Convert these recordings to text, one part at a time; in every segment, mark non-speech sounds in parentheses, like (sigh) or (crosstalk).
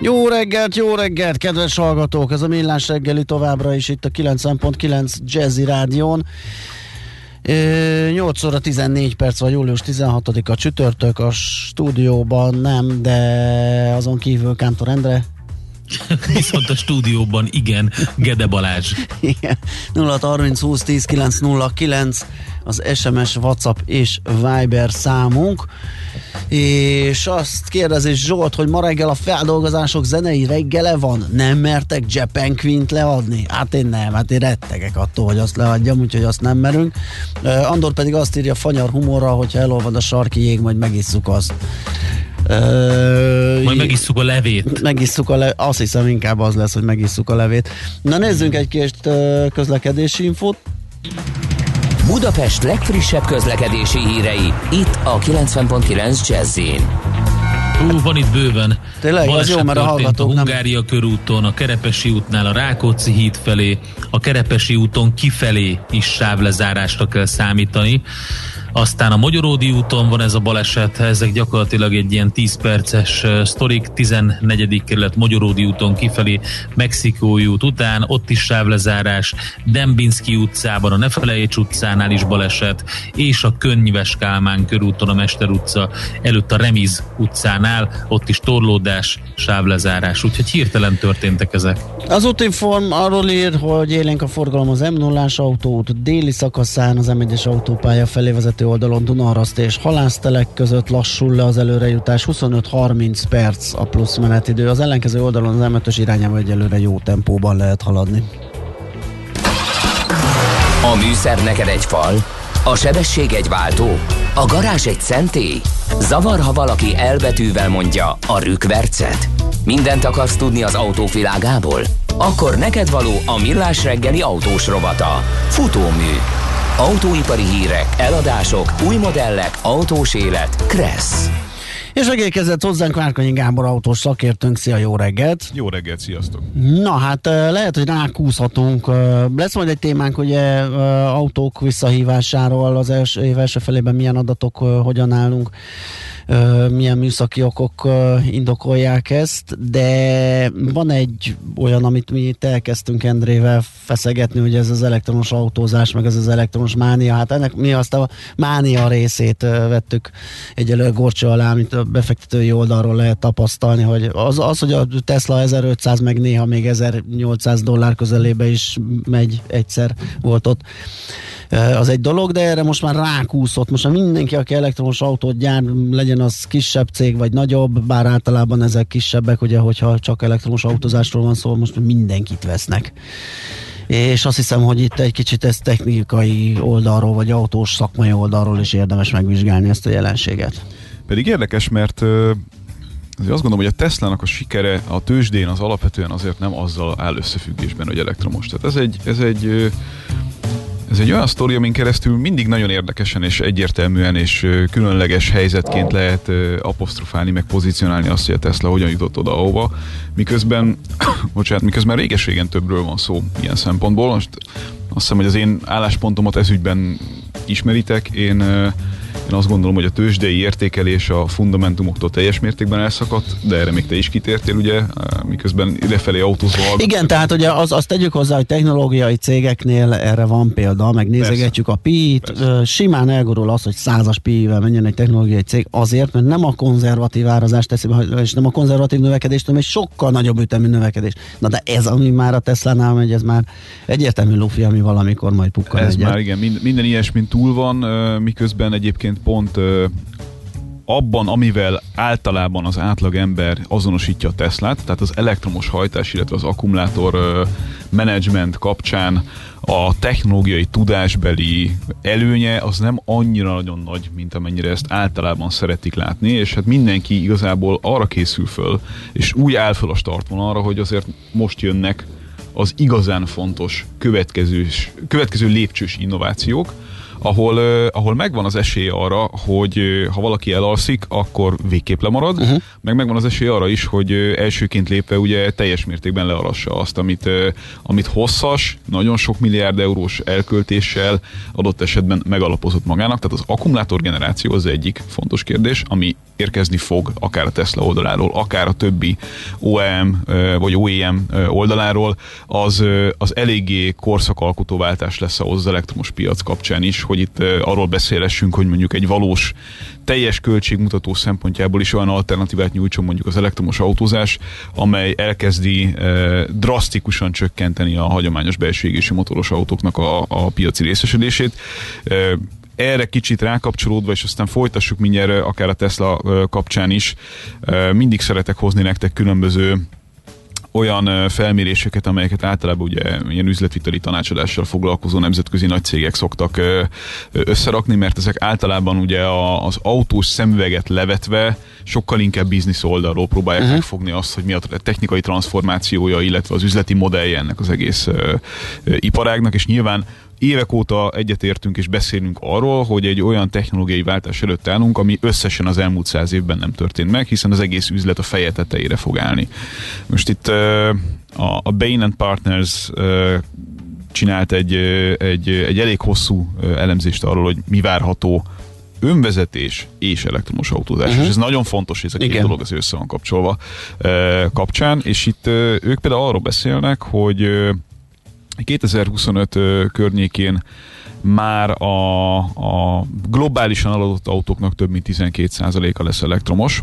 Jó reggelt, jó reggelt, kedves hallgatók! Ez a Millás reggeli továbbra is itt a 90.9 Jazzy Rádión. 8 óra 14 perc van, július 16-a csütörtök, a stúdióban nem, de azon kívül Kántor Endre. (laughs) Viszont a stúdióban igen, Gede Balázs. Igen, 0 30 20 10 9 0 9 az SMS, WhatsApp és Viber számunk. És azt kérdezi Zsolt, hogy ma reggel a feldolgozások zenei reggele van? Nem mertek Japan Quint leadni? Hát én nem, hát én rettegek attól, hogy azt leadjam, úgyhogy azt nem merünk. Uh, Andor pedig azt írja fanyar humorra, hogyha elolvad a sarki jég, majd megisszuk azt. Uh, Majd megisszuk a levét. Megisszuk a le- azt hiszem inkább az lesz, hogy megisszuk a levét. Na nézzünk egy kis közlekedési infót. Budapest legfrissebb közlekedési hírei, itt a 90.9 jazz Hú, van itt bőven. Tényleg, az jó, mert a hallgatók a Hungária nem... körúton, a Kerepesi útnál, a Rákóczi híd felé, a Kerepesi úton kifelé is sávlezárásra kell számítani. Aztán a Magyaródi úton van ez a baleset, ezek gyakorlatilag egy ilyen 10 perces sztorik, 14. kerület Magyaródi úton kifelé, Mexikói út után, ott is sávlezárás, Dembinski utcában, a Nefelejécs utcánál is baleset, és a Könnyves Kálmán körúton, a Mester utca előtt a Remiz utcánál, ott is torlódás, sávlezárás, úgyhogy hirtelen történtek ezek. Az útinform arról ír, hogy élénk a forgalom az m 0 autóút déli szakaszán az M1-es autópálya felé vezető oldalon Dunaraszt és Halásztelek között lassul le az előrejutás, 25-30 perc a plusz menetidő, az ellenkező oldalon az M5-ös irányába egyelőre jó tempóban lehet haladni. A műszer neked egy fal, a sebesség egy váltó, a garázs egy szentély. Zavar, ha valaki elbetűvel mondja a rükvercet. Mindent akarsz tudni az autók? Akkor neked való a millás reggeli autós rovata. Futómű Autóipari hírek, eladások, új modellek, autós élet. Kressz. És megérkezett hozzánk Várkonyi Gábor autós szakértőnk. Szia, jó reggelt! Jó reggelt, sziasztok! Na hát lehet, hogy rákúszhatunk. Lesz majd egy témánk, ugye autók visszahívásáról az első év első felében milyen adatok, hogyan állunk milyen műszaki okok indokolják ezt, de van egy olyan, amit mi itt elkezdtünk Endrével feszegetni, hogy ez az elektromos autózás, meg ez az elektromos mánia, hát ennek mi azt a mánia részét vettük egyelőre gorcsó alá, amit a befektetői oldalról lehet tapasztalni, hogy az, az, hogy a Tesla 1500 meg néha még 1800 dollár közelébe is megy egyszer volt ott az egy dolog, de erre most már rákúszott. Most már mindenki, aki elektromos autót gyár, legyen az kisebb cég vagy nagyobb, bár általában ezek kisebbek, ugye, hogyha csak elektromos autózásról van szó, most mindenkit vesznek. És azt hiszem, hogy itt egy kicsit ez technikai oldalról, vagy autós szakmai oldalról is érdemes megvizsgálni ezt a jelenséget. Pedig érdekes, mert azért azt gondolom, hogy a Tesla-nak a sikere a tőzsdén az alapvetően azért nem azzal áll összefüggésben, hogy elektromos. Tehát ez egy, ez egy ez egy olyan sztori, amin keresztül mindig nagyon érdekesen és egyértelműen és különleges helyzetként lehet apostrofálni, meg pozícionálni azt, hogy a Tesla hogyan jutott oda, ahova, miközben, (coughs) bocsánat, miközben réges-régen többről van szó ilyen szempontból. Most azt hiszem, hogy az én álláspontomat ezügyben ismeritek. Én én azt gondolom, hogy a tőzsdei értékelés a fundamentumoktól teljes mértékben elszakadt, de erre még te is kitértél, ugye, miközben idefelé autózó Igen, tehát ugye az, azt tegyük hozzá, hogy technológiai cégeknél erre van példa, meg nézegetjük a PI-t, simán elgurul az, hogy százas PI-vel menjen egy technológiai cég azért, mert nem a konzervatív árazást teszi, és nem a konzervatív növekedést, hanem egy sokkal nagyobb ütemű növekedés. Na de ez, ami már a Tesla-nál megy, ez már egyértelmű lufi, ami valamikor majd pukkan Ez egyet. már igen, minden ilyesmin túl van, miközben egyébként pont abban, amivel általában az átlag ember azonosítja a Teslát, tehát az elektromos hajtás, illetve az akkumulátor menedzsment kapcsán a technológiai tudásbeli előnye az nem annyira nagyon nagy, mint amennyire ezt általában szeretik látni, és hát mindenki igazából arra készül föl, és úgy áll föl a startvonalra, hogy azért most jönnek az igazán fontos következős, következő lépcsős innovációk, ahol, uh, ahol megvan az esély arra, hogy uh, ha valaki elalszik, akkor végképp lemarad, uh-huh. meg megvan az esély arra is, hogy uh, elsőként lépve ugye teljes mértékben lealassa azt, amit, uh, amit hosszas, nagyon sok milliárd eurós elköltéssel adott esetben megalapozott magának. Tehát az akkumulátor generáció az egyik fontos kérdés, ami érkezni fog akár a Tesla oldaláról, akár a többi OEM vagy OEM oldaláról, az, az eléggé korszakalkotó váltás lesz az elektromos piac kapcsán is, hogy itt arról beszélessünk, hogy mondjuk egy valós teljes költségmutató szempontjából is olyan alternatívát nyújtson mondjuk az elektromos autózás, amely elkezdi drasztikusan csökkenteni a hagyományos belső égési motoros autóknak a, a piaci részesedését erre kicsit rákapcsolódva, és aztán folytassuk mindjárt akár a Tesla kapcsán is, mindig szeretek hozni nektek különböző olyan felméréseket, amelyeket általában ugye ilyen üzletviteli tanácsadással foglalkozó nemzetközi nagy cégek szoktak összerakni, mert ezek általában ugye az autós szemüveget levetve sokkal inkább biznisz oldalról próbálják uh-huh. megfogni azt, hogy mi a technikai transformációja, illetve az üzleti modellje ennek az egész iparágnak, és nyilván évek óta egyetértünk és beszélünk arról, hogy egy olyan technológiai váltás előtt állunk, ami összesen az elmúlt száz évben nem történt meg, hiszen az egész üzlet a feje tetejére fog állni. Most itt a Bain Partners csinált egy, egy, egy elég hosszú elemzést arról, hogy mi várható önvezetés és elektromos autózás. Uh-huh. És ez nagyon fontos, ez a két Igen. dolog az össze van kapcsolva kapcsán, és itt ők például arról beszélnek, hogy 2025 környékén már a, a globálisan eladott autóknak több mint 12%-a lesz elektromos,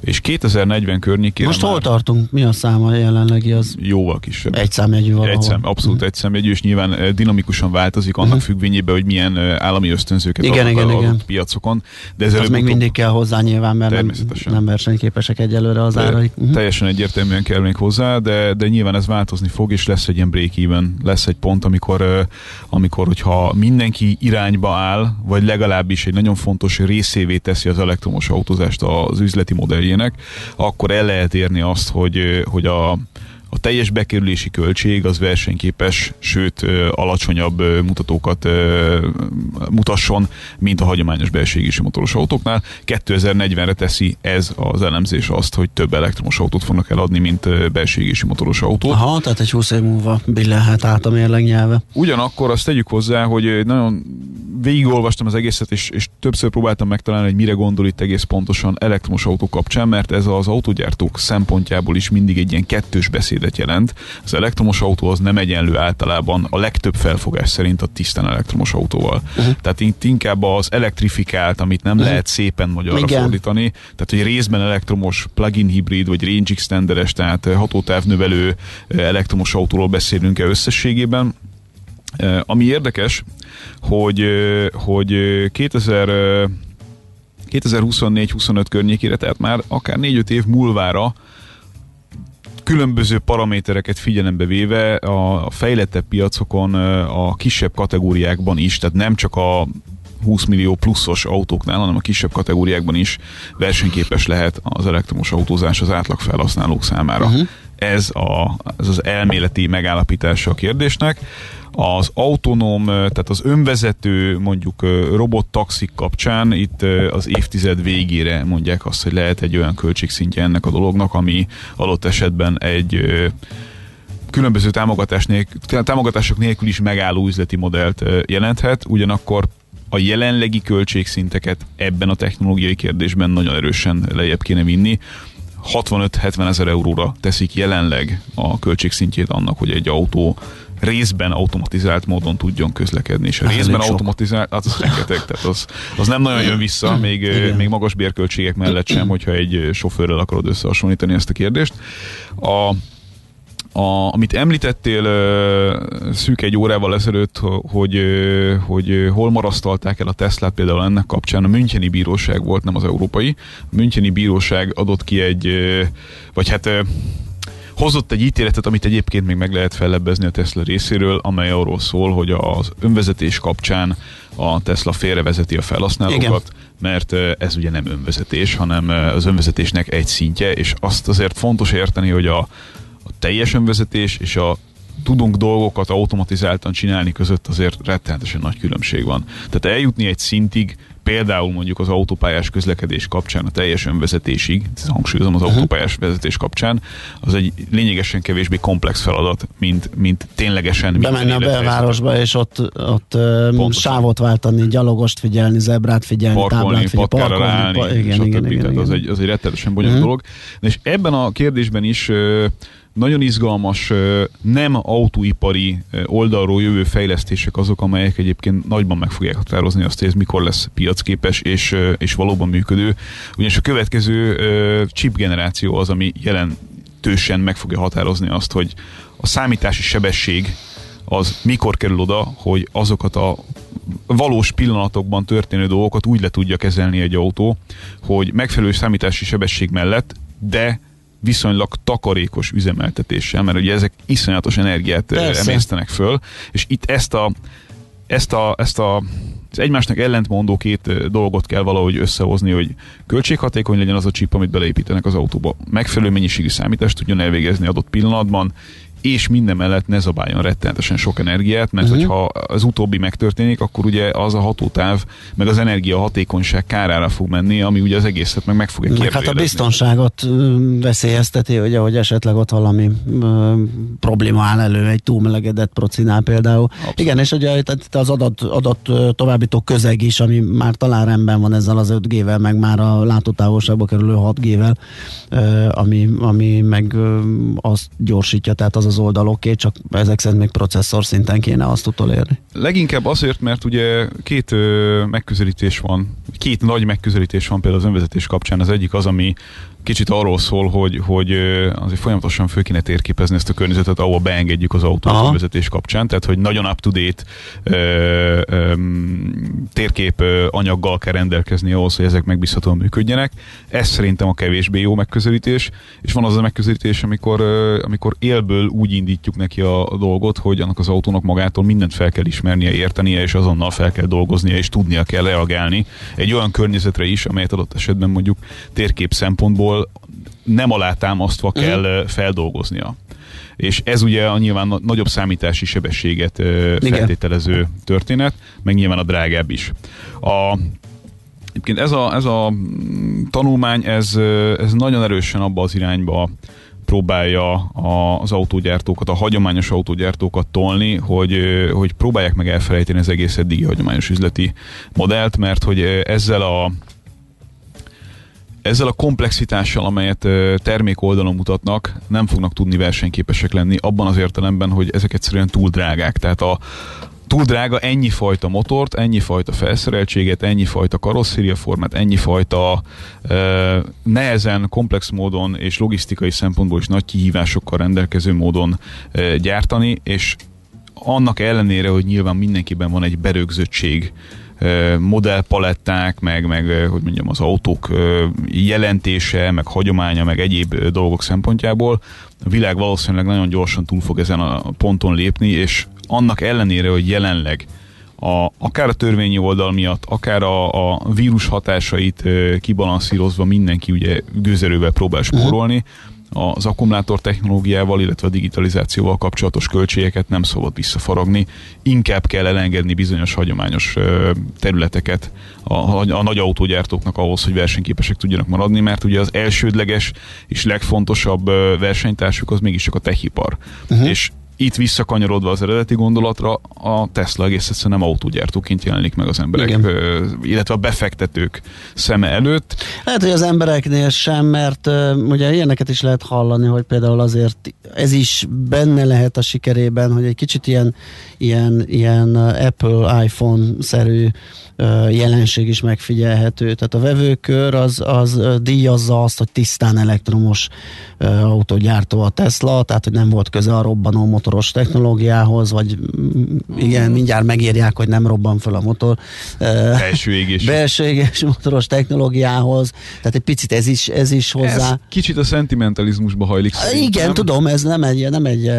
és 2040 környékén. Most hol tartunk? Mi a száma jelenlegi? Az jóval kisebb. Egy számjegyű valahol. Egy szám, abszolút uh-huh. egy számjegyű, és nyilván dinamikusan változik annak uh-huh. függvényében, hogy milyen állami ösztönzőket igen, igen, a, igen. piacokon. De ez még mindig kell hozzá nyilván, mert nem, nem versenyképesek egyelőre az áraik. Uh-huh. Teljesen egyértelműen kell még hozzá, de, de nyilván ez változni fog, és lesz egy ilyen break-even, lesz egy pont, amikor, amikor hogyha mindenki irányba áll, vagy legalábbis egy nagyon fontos részévé teszi az elektromos autózást az üzleti modelljének, akkor el lehet érni azt, hogy, hogy a a teljes bekerülési költség az versenyképes, sőt alacsonyabb mutatókat mutasson, mint a hagyományos belségési motoros autóknál. 2040-re teszi ez az elemzés azt, hogy több elektromos autót fognak eladni, mint belségési motoros autót. Aha, tehát egy 20 év múlva billenhet át a mérleg nyelve. Ugyanakkor azt tegyük hozzá, hogy nagyon végigolvastam az egészet, és, és többször próbáltam megtalálni, hogy mire gondol itt egész pontosan elektromos autó kapcsán, mert ez az autogyártók szempontjából is mindig egy ilyen kettős beszéd beszédet jelent. Az elektromos autó az nem egyenlő általában a legtöbb felfogás szerint a tisztán elektromos autóval. Uh-huh. Tehát itt inkább az elektrifikált, amit nem uh-huh. lehet szépen magyarra Igen. fordítani, tehát hogy részben elektromos plug-in hibrid, vagy range extenderes, tehát hatótávnövelő elektromos autóról beszélünk-e összességében. Ami érdekes, hogy, hogy 2000 2024-25 környékére, tehát már akár 4-5 év múlvára különböző paramétereket figyelembe véve a fejlettebb piacokon a kisebb kategóriákban is, tehát nem csak a 20 millió pluszos autóknál, hanem a kisebb kategóriákban is versenyképes lehet az elektromos autózás az átlag felhasználók számára. Uh-huh. Ez, a, ez az elméleti megállapítása a kérdésnek az autonóm, tehát az önvezető mondjuk robottaxik kapcsán itt az évtized végére mondják azt, hogy lehet egy olyan költségszintje ennek a dolognak, ami adott esetben egy különböző támogatás nélkül, támogatások nélkül is megálló üzleti modellt jelenthet, ugyanakkor a jelenlegi költségszinteket ebben a technológiai kérdésben nagyon erősen lejjebb kéne vinni. 65-70 ezer euróra teszik jelenleg a költségszintjét annak, hogy egy autó részben automatizált módon tudjon közlekedni, és a hát részben automatizált, hát az (laughs) rengeteg, tehát az, az nem nagyon jön vissza, még, még magas bérköltségek mellett sem, hogyha egy sofőrrel akarod összehasonlítani ezt a kérdést. A, a, amit említettél uh, szűk egy órával ezelőtt, hogy, hogy hol marasztalták el a Teslát például ennek kapcsán, a Müncheni Bíróság volt, nem az európai. A Müncheni Bíróság adott ki egy, vagy hát hozott egy ítéletet, amit egyébként még meg lehet fellebbezni a Tesla részéről, amely arról szól, hogy az önvezetés kapcsán a Tesla félrevezeti a felhasználókat, Igen. mert ez ugye nem önvezetés, hanem az önvezetésnek egy szintje, és azt azért fontos érteni, hogy a, a teljes önvezetés és a tudunk dolgokat automatizáltan csinálni között azért rettenetesen nagy különbség van. Tehát eljutni egy szintig, például mondjuk az autópályás közlekedés kapcsán a teljes önvezetésig, hangsúlyozom az uh-huh. autópályás vezetés kapcsán, az egy lényegesen kevésbé komplex feladat, mint, mint ténylegesen... Bemenni a belvárosba, és ott, ott sávot váltani, gyalogost figyelni, zebrát figyelni, parkolni, táblát figyelni, parkolni, állni, pa, igen, igen, igen, igen, az, egy, az egy rettenetesen bonyolult uh-huh. dolog. És ebben a kérdésben is nagyon izgalmas, nem autóipari oldalról jövő fejlesztések azok, amelyek egyébként nagyban meg fogják határozni azt, hogy ez mikor lesz piacképes és, és valóban működő. Ugyanis a következő chip generáció az, ami jelentősen meg fogja határozni azt, hogy a számítási sebesség az mikor kerül oda, hogy azokat a valós pillanatokban történő dolgokat úgy le tudja kezelni egy autó, hogy megfelelő számítási sebesség mellett, de viszonylag takarékos üzemeltetéssel, mert ugye ezek iszonyatos energiát Persze. emésztenek föl, és itt ezt a, ezt a, ezt a az egymásnak ellentmondó két dolgot kell valahogy összehozni, hogy költséghatékony legyen az a chip, amit beleépítenek az autóba. Megfelelő mennyiségű számítást tudjon elvégezni adott pillanatban, és minden mellett ne zabáljon rettenetesen sok energiát, mert uh-huh. hogyha az utóbbi megtörténik, akkor ugye az a hatótáv, meg az energia hatékonyság kárára fog menni, ami ugye az egészet meg meg fogja kérdőjelezni. Hát a biztonságot veszélyezteti, ugye, hogy esetleg ott valami ö, probléma áll elő egy túlmelegedett procinál például. Abszolút. Igen, és ugye itt az adat, adat továbbító közeg is, ami már talán rendben van ezzel az 5G-vel, meg már a látótávolságba kerülő 6G-vel, ö, ami, ami meg ö, azt gyorsítja, tehát az az az oldaloké, csak ezek szerint még processzor szinten kéne azt utolérni. Leginkább azért, mert ugye két ö, megközelítés van, két nagy megközelítés van például az önvezetés kapcsán. Az egyik az, ami kicsit arról szól, hogy, hogy azért folyamatosan föl kéne térképezni ezt a környezetet, ahol beengedjük az autót vezetés kapcsán, tehát hogy nagyon up-to-date térkép anyaggal kell rendelkezni ahhoz, hogy ezek megbízhatóan működjenek. Ez szerintem a kevésbé jó megközelítés, és van az a megközelítés, amikor, amikor élből úgy indítjuk neki a, a dolgot, hogy annak az autónak magától mindent fel kell ismernie, értenie, és azonnal fel kell dolgoznia, és tudnia kell reagálni egy olyan környezetre is, amelyet adott esetben mondjuk térkép szempontból ahol nem alátámasztva mhm. kell uh-huh. feldolgoznia. És ez ugye a nyilván nagyobb számítási sebességet Igen. feltételező történet, meg nyilván a drágább is. A, Egyébként ez a, ez a tanulmány, ez, ez nagyon erősen abba az irányba próbálja az autógyártókat, a hagyományos autógyártókat tolni, hogy, hogy próbálják meg elfelejteni az egész eddigi hagyományos üzleti modellt, mert hogy ezzel a ezzel a komplexitással, amelyet termék oldalon mutatnak, nem fognak tudni versenyképesek lenni abban az értelemben, hogy ezek egyszerűen túl drágák. Tehát a, túl drága ennyi fajta motort, ennyi fajta felszereltséget, ennyi fajta karosszériaformát, ennyi fajta uh, nehezen, komplex módon és logisztikai szempontból is nagy kihívásokkal rendelkező módon uh, gyártani, és annak ellenére, hogy nyilván mindenkiben van egy berögzöttség modellpaletták, meg, meg hogy mondjam, az autók jelentése, meg hagyománya, meg egyéb dolgok szempontjából. A világ valószínűleg nagyon gyorsan túl fog ezen a ponton lépni, és annak ellenére, hogy jelenleg a, akár a törvényi oldal miatt, akár a, a vírus hatásait kibalanszírozva mindenki ugye gőzerővel próbál spórolni, uh-huh az akkumulátor technológiával, illetve a digitalizációval kapcsolatos költségeket nem szabad visszafaragni, inkább kell elengedni bizonyos hagyományos területeket a, a nagy autógyártóknak ahhoz, hogy versenyképesek tudjanak maradni, mert ugye az elsődleges és legfontosabb versenytársuk az mégiscsak a techipar. Uh-huh. És itt visszakanyarodva az eredeti gondolatra, a Tesla egész egyszerűen nem autógyártóként jelenik meg az emberek, Igen. illetve a befektetők szeme előtt. Lehet, hogy az embereknél sem, mert uh, ugye ilyeneket is lehet hallani, hogy például azért ez is benne lehet a sikerében, hogy egy kicsit ilyen, ilyen, ilyen Apple iPhone-szerű jelenség is megfigyelhető. Tehát a vevőkör az, az díjazza azt, hogy tisztán elektromos autógyártó a Tesla, tehát hogy nem volt köze a robbanó motoros technológiához, vagy mm, igen, mindjárt megírják, hogy nem robban fel a motor. Belső égés. (laughs) Belső égés motoros technológiához, tehát egy picit ez is, ez is hozzá. Ez kicsit a szentimentalizmusba hajlik szerintem. Igen, tudom, ez nem egy, nem egy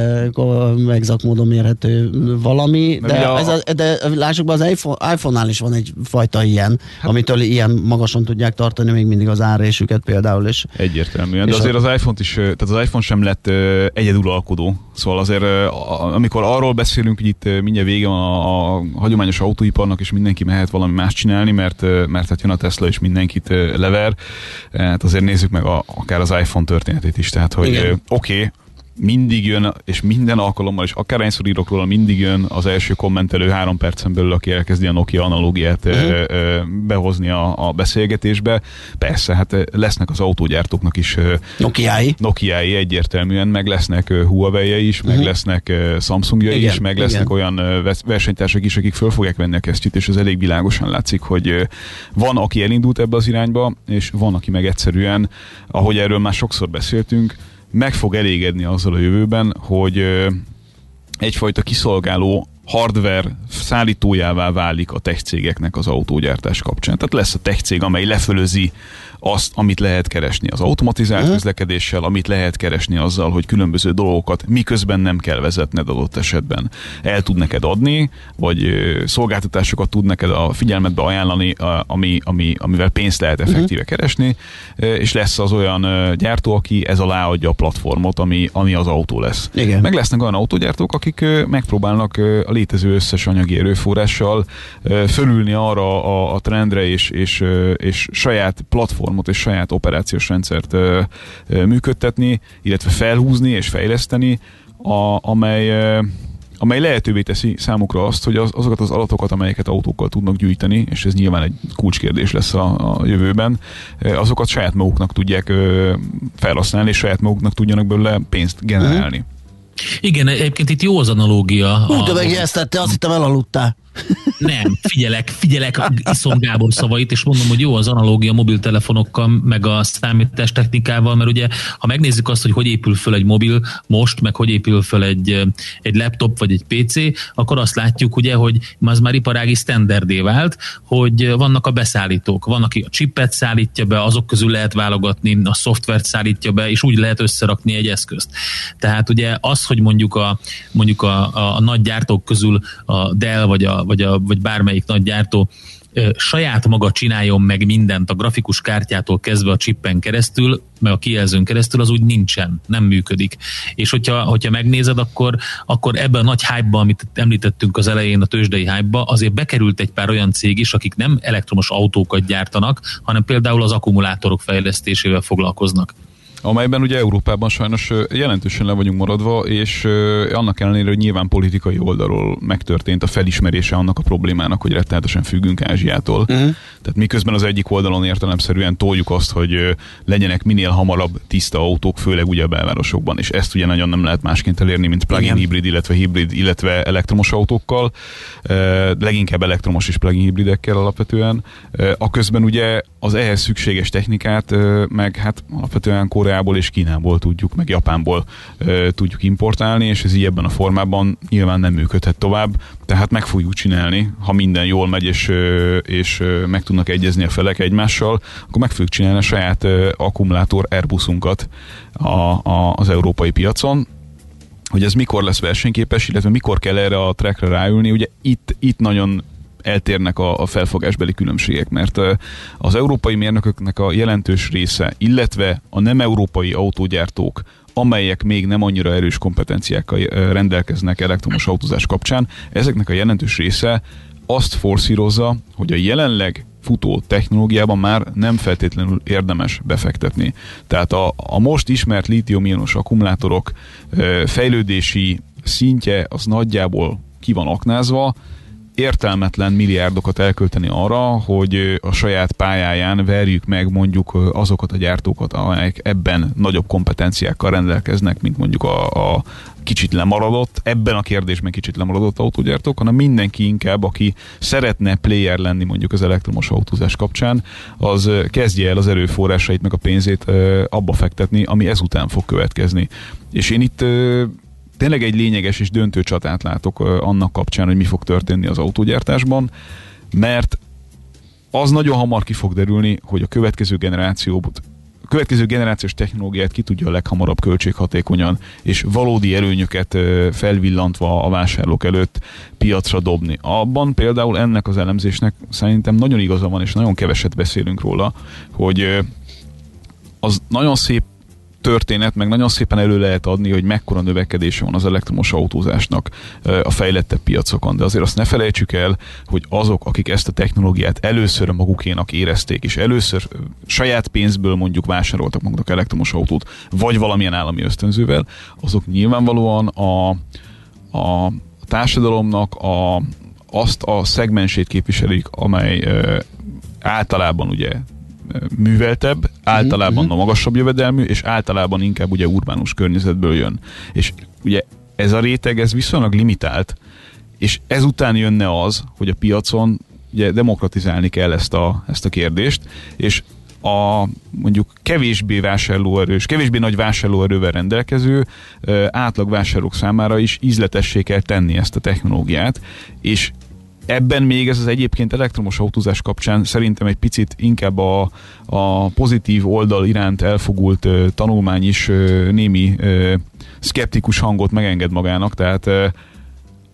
exakt módon mérhető valami, de, a... ez a, de lássuk be, az iPhone, iPhone-nál is van egy fajta ilyen, hát, amitől ilyen magason tudják tartani még mindig az árésüket például. És, egyértelműen, és de azért az iPhone is, tehát az iPhone sem lett egyedülalkodó Szóval azért, amikor arról beszélünk, hogy itt mindjárt vége van a, a hagyományos autóiparnak, és mindenki mehet valami más csinálni, mert, mert hát jön a Tesla, és mindenkit lever, hát azért nézzük meg a, akár az iPhone történetét is. Tehát, hogy oké, okay, mindig jön, és minden alkalommal, és akár ennyszor írok róla, mindig jön az első kommentelő három percen belül, aki elkezdi a Nokia analógiát uh-huh. behozni a, a beszélgetésbe. Persze, hát lesznek az autógyártóknak is Nokiái. Nokiái egyértelműen, meg lesznek Huawei is, meg uh-huh. lesznek Samsungjai is, meg lesznek igen. olyan versenytársak is, akik föl fogják venni a kesztyűt, és az elég világosan látszik, hogy van, aki elindult ebbe az irányba, és van, aki meg egyszerűen, ahogy erről már sokszor beszéltünk, meg fog elégedni azzal a jövőben, hogy egyfajta kiszolgáló hardware szállítójává válik a tech cégeknek az autógyártás kapcsán. Tehát lesz a tech cég, amely lefölözi azt, amit lehet keresni az automatizált uh-huh. közlekedéssel, amit lehet keresni azzal, hogy különböző dolgokat miközben nem kell vezetned adott esetben el tud neked adni, vagy szolgáltatásokat tud neked a figyelmetbe ajánlani, ami, ami, amivel pénzt lehet effektíve uh-huh. keresni, és lesz az olyan gyártó, aki ez alá adja a platformot, ami, ami az autó lesz. Igen. Meg lesznek olyan autógyártók, akik megpróbálnak a létező összes anyagi erőforrással fölülni arra a, a trendre és, és, és saját platform platformot és saját operációs rendszert ö, ö, működtetni, illetve felhúzni és fejleszteni, a, amely ö, amely lehetővé teszi számukra azt, hogy az, azokat az adatokat, amelyeket autókkal tudnak gyűjteni, és ez nyilván egy kulcskérdés lesz a, a jövőben, azokat saját maguknak tudják ö, felhasználni, és saját maguknak tudjanak belőle pénzt generálni. Uh-huh. Igen, egyébként itt jó az analógia. Úgy, de megjegyeztette, azt hittem elaludtál. Nem, figyelek, figyelek Iszom Gábor szavait, és mondom, hogy jó az analógia mobiltelefonokkal, meg a számítás technikával, mert ugye, ha megnézzük azt, hogy hogy épül föl egy mobil most, meg hogy épül föl egy, egy laptop vagy egy PC, akkor azt látjuk ugye, hogy az már iparági standardé vált, hogy vannak a beszállítók, van, aki a chipet szállítja be, azok közül lehet válogatni, a szoftvert szállítja be, és úgy lehet összerakni egy eszközt. Tehát ugye az, hogy mondjuk a, mondjuk a, a, a nagy gyártók közül a Dell vagy a, vagy, a, vagy bármelyik nagy gyártó saját maga csináljon meg mindent a grafikus kártyától kezdve a chippen keresztül, meg a kijelzőn keresztül, az úgy nincsen, nem működik. És hogyha, hogyha megnézed, akkor, akkor ebben a nagy hype amit említettünk az elején, a tőzsdei hype azért bekerült egy pár olyan cég is, akik nem elektromos autókat gyártanak, hanem például az akkumulátorok fejlesztésével foglalkoznak amelyben ugye Európában sajnos jelentősen le vagyunk maradva, és annak ellenére, hogy nyilván politikai oldalról megtörtént a felismerése annak a problémának, hogy rettenetesen függünk Ázsiától. Uh-huh. Tehát miközben az egyik oldalon értelemszerűen toljuk azt, hogy legyenek minél hamarabb tiszta autók, főleg ugye a belvárosokban, és ezt ugye nagyon nem lehet másként elérni, mint plug-in Igen. hibrid, illetve hibrid, illetve elektromos autókkal, leginkább elektromos és plug-in hibridekkel alapvetően. A közben ugye az ehhez szükséges technikát, meg hát alapvetően Koreából és Kínából tudjuk, meg Japánból ö, tudjuk importálni, és ez így ebben a formában nyilván nem működhet tovább, tehát meg fogjuk csinálni, ha minden jól megy, és, ö, és ö, meg tudnak egyezni a felek egymással, akkor meg fogjuk csinálni a saját ö, akkumulátor Airbusunkat a, a, az európai piacon, hogy ez mikor lesz versenyképes, illetve mikor kell erre a trackre ráülni, ugye itt, itt nagyon eltérnek a, a felfogásbeli különbségek, mert az európai mérnököknek a jelentős része, illetve a nem európai autógyártók, amelyek még nem annyira erős kompetenciákkal rendelkeznek elektromos autózás kapcsán, ezeknek a jelentős része azt forszírozza, hogy a jelenleg futó technológiában már nem feltétlenül érdemes befektetni. Tehát a, a most ismert lítium-ionos akkumulátorok fejlődési szintje az nagyjából ki van aknázva, értelmetlen milliárdokat elkölteni arra, hogy a saját pályáján verjük meg mondjuk azokat a gyártókat, amelyek ebben nagyobb kompetenciákkal rendelkeznek, mint mondjuk a, a kicsit lemaradott, ebben a kérdésben kicsit lemaradott autógyártók, hanem mindenki inkább, aki szeretne player lenni mondjuk az elektromos autózás kapcsán, az kezdje el az erőforrásait meg a pénzét abba fektetni, ami ezután fog következni. És én itt tényleg egy lényeges és döntő csatát látok annak kapcsán, hogy mi fog történni az autógyártásban, mert az nagyon hamar ki fog derülni, hogy a következő generációt a következő generációs technológiát ki tudja a leghamarabb költséghatékonyan és valódi előnyöket felvillantva a vásárlók előtt piacra dobni. Abban például ennek az elemzésnek szerintem nagyon igaza van, és nagyon keveset beszélünk róla, hogy az nagyon szép történet, meg nagyon szépen elő lehet adni, hogy mekkora növekedése van az elektromos autózásnak a fejlettebb piacokon, de azért azt ne felejtsük el, hogy azok, akik ezt a technológiát először magukénak érezték, és először saját pénzből mondjuk vásároltak maguknak elektromos autót, vagy valamilyen állami ösztönzővel, azok nyilvánvalóan a, a társadalomnak a, azt a szegmensét képviselik, amely általában ugye műveltebb, általában uh-huh. a magasabb jövedelmű, és általában inkább ugye urbánus környezetből jön. És ugye ez a réteg, ez viszonylag limitált, és ezután jönne az, hogy a piacon ugye demokratizálni kell ezt a, ezt a kérdést, és a mondjuk kevésbé vásárlóerős, kevésbé nagy vásárlóerővel rendelkező átlagvásárlók számára is ízletessé kell tenni ezt a technológiát, és ebben még ez az egyébként elektromos autózás kapcsán szerintem egy picit inkább a, a pozitív oldal iránt elfogult ö, tanulmány is ö, némi ö, szkeptikus hangot megenged magának, tehát ö,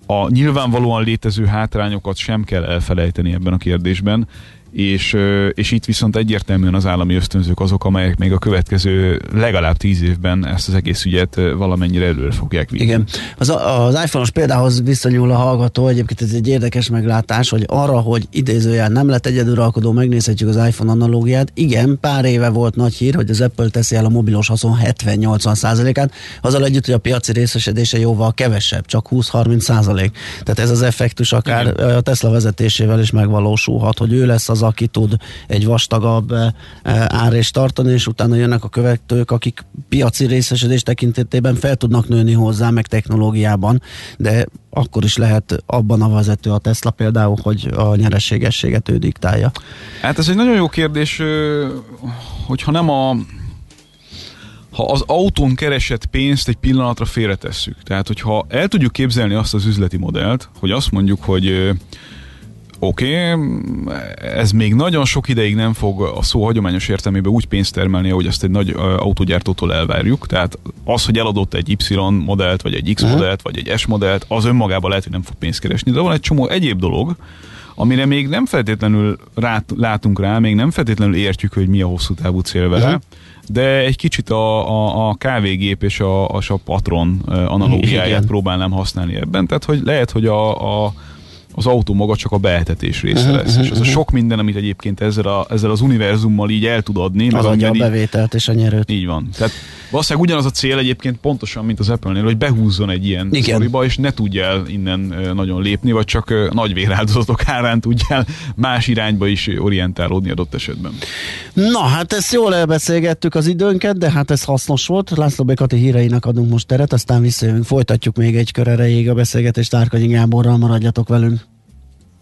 a nyilvánvalóan létező hátrányokat sem kell elfelejteni ebben a kérdésben, és, és itt viszont egyértelműen az állami ösztönzők azok, amelyek még a következő legalább tíz évben ezt az egész ügyet valamennyire előre fogják vinni. Igen. Az, az iPhone-os példához viszonyul a hallgató, egyébként ez egy érdekes meglátás, hogy arra, hogy idézőjel nem lett egyeduralkodó, megnézhetjük az iPhone analógiát. Igen, pár éve volt nagy hír, hogy az Apple teszi el a mobilos haszon 70-80 százalékát, azzal együtt, hogy a piaci részesedése jóval kevesebb, csak 20-30 százalék. Tehát ez az effektus akár Igen. a Tesla vezetésével is megvalósulhat, hogy ő lesz az aki tud egy vastagabb eh, eh, árést tartani, és utána jönnek a követők, akik piaci részesedés tekintetében fel tudnak nőni hozzá, meg technológiában, de akkor is lehet abban a vezető a Tesla például, hogy a nyereségességet ő diktálja. Hát ez egy nagyon jó kérdés, hogyha nem a ha az autón keresett pénzt egy pillanatra félretesszük. Tehát, hogyha el tudjuk képzelni azt az üzleti modellt, hogy azt mondjuk, hogy Oké, okay, ez még nagyon sok ideig nem fog a szó hagyományos értelmében úgy pénzt termelni, hogy ezt egy nagy autógyártótól elvárjuk. Tehát az, hogy eladott egy Y modellt, vagy egy X uh-huh. modellt, vagy egy S modellt, az önmagában lehet, hogy nem fog pénzt keresni. De van egy csomó egyéb dolog, amire még nem feltétlenül rá, látunk rá, még nem feltétlenül értjük, hogy mi a hosszú távú cél vele, uh-huh. de egy kicsit a, a, a kávégép és a, a, a patron analógiáját Igen. próbálnám használni ebben. Tehát, hogy lehet, hogy a, a az autó maga csak a behetetés része uh-huh, lesz. Uh-huh, és az uh-huh. a sok minden, amit egyébként ezzel, a, ezzel az univerzummal így el tud adni. Az adja a bevételt és a nyerőt. Így van. Tehát valószínűleg ugyanaz a cél egyébként pontosan, mint az Apple-nél, hogy behúzzon egy ilyen Igen. sztoriba, és ne tudja el innen nagyon lépni, vagy csak nagy véráldozatok (laughs) árán tudja el más irányba is orientálódni adott esetben. Na, hát ezt jól elbeszélgettük az időnket, de hát ez hasznos volt. László Békati híreinek adunk most teret, aztán visszajövünk, folytatjuk még egy kör erejéig a beszélgetést Tárkanyi Gáborral, maradjatok velünk.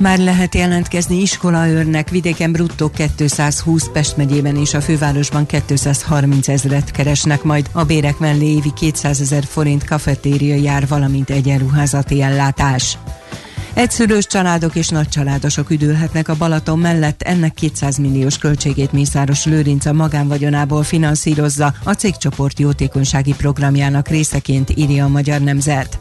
Már lehet jelentkezni iskolaőrnek, vidéken bruttó 220, Pest megyében és a fővárosban 230 ezeret keresnek, majd a bérek mellé évi 200 ezer forint kafetéria jár, valamint egyenruházati ellátás. Egyszülős családok és nagycsaládosok üdülhetnek a Balaton mellett, ennek 200 milliós költségét Mészáros Lőrinc a magánvagyonából finanszírozza, a cégcsoport jótékonysági programjának részeként írja a Magyar Nemzet.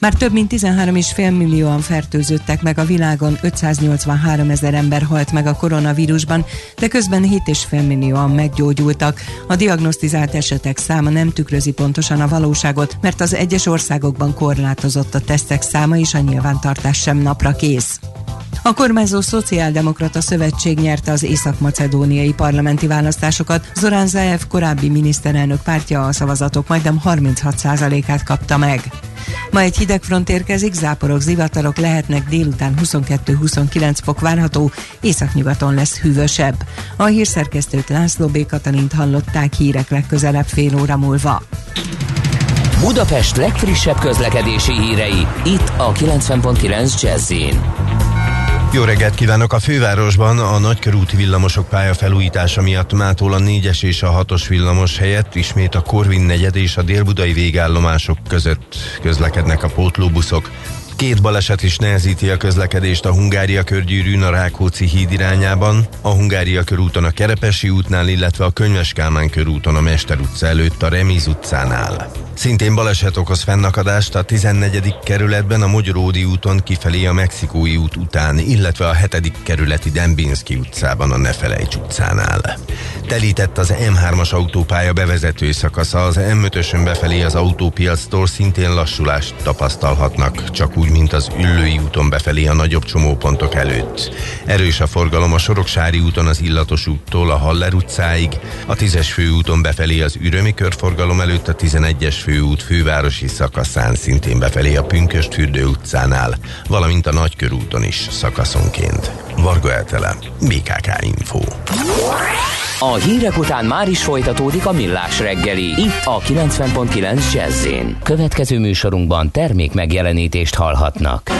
Már több mint 13,5 millióan fertőzöttek meg a világon, 583 ezer ember halt meg a koronavírusban, de közben 7,5 millióan meggyógyultak. A diagnosztizált esetek száma nem tükrözi pontosan a valóságot, mert az egyes országokban korlátozott a tesztek száma és a nyilvántartás sem napra kész. A kormányzó Szociáldemokrata Szövetség nyerte az észak-macedóniai parlamenti választásokat. Zorán Zaev korábbi miniszterelnök pártja a szavazatok majdnem 36%-át kapta meg. Ma egy hideg front érkezik, záporok, zivatarok lehetnek, délután 22-29 fok várható, északnyugaton lesz hűvösebb. A hírszerkesztőt László B. Katalint hallották hírek legközelebb fél óra múlva. Budapest legfrissebb közlekedési hírei, itt a 90.9 jazz jó reggelt kívánok! A fővárosban a nagykörúti villamosok pályafelújítása miatt mától a 4-es és a 6-os villamos helyett ismét a Korvin negyed és a délbudai végállomások között közlekednek a pótlóbuszok. Két baleset is nehezíti a közlekedést a Hungária körgyűrűn a Rákóczi híd irányában, a Hungária körúton a Kerepesi útnál, illetve a Könyves Kálmán körúton a Mester utca előtt a Remiz utcánál. Szintén baleset okoz fennakadást a 14. kerületben a Magyaródi úton kifelé a Mexikói út után, illetve a 7. kerületi Dembinski utcában a Nefelejts utcánál. Telített az M3-as autópálya bevezető szakasza, az M5-ösön befelé az autópiactól szintén lassulást tapasztalhatnak, csak úgy, mint az Üllői úton befelé a nagyobb csomópontok előtt. Erős a forgalom a Soroksári úton az Illatos úttól a Haller utcáig, a 10-es főúton befelé az Ürömi körforgalom előtt a 11-es főút fővárosi szakaszán szintén befelé a Pünköst fürdő utcánál, valamint a Nagykörúton is szakaszonként. Varga Eltele, BKK Info. A hírek után már is folytatódik a millás reggeli, itt a 90.9 jazz Következő műsorunkban termék megjelenítést hallhatnak.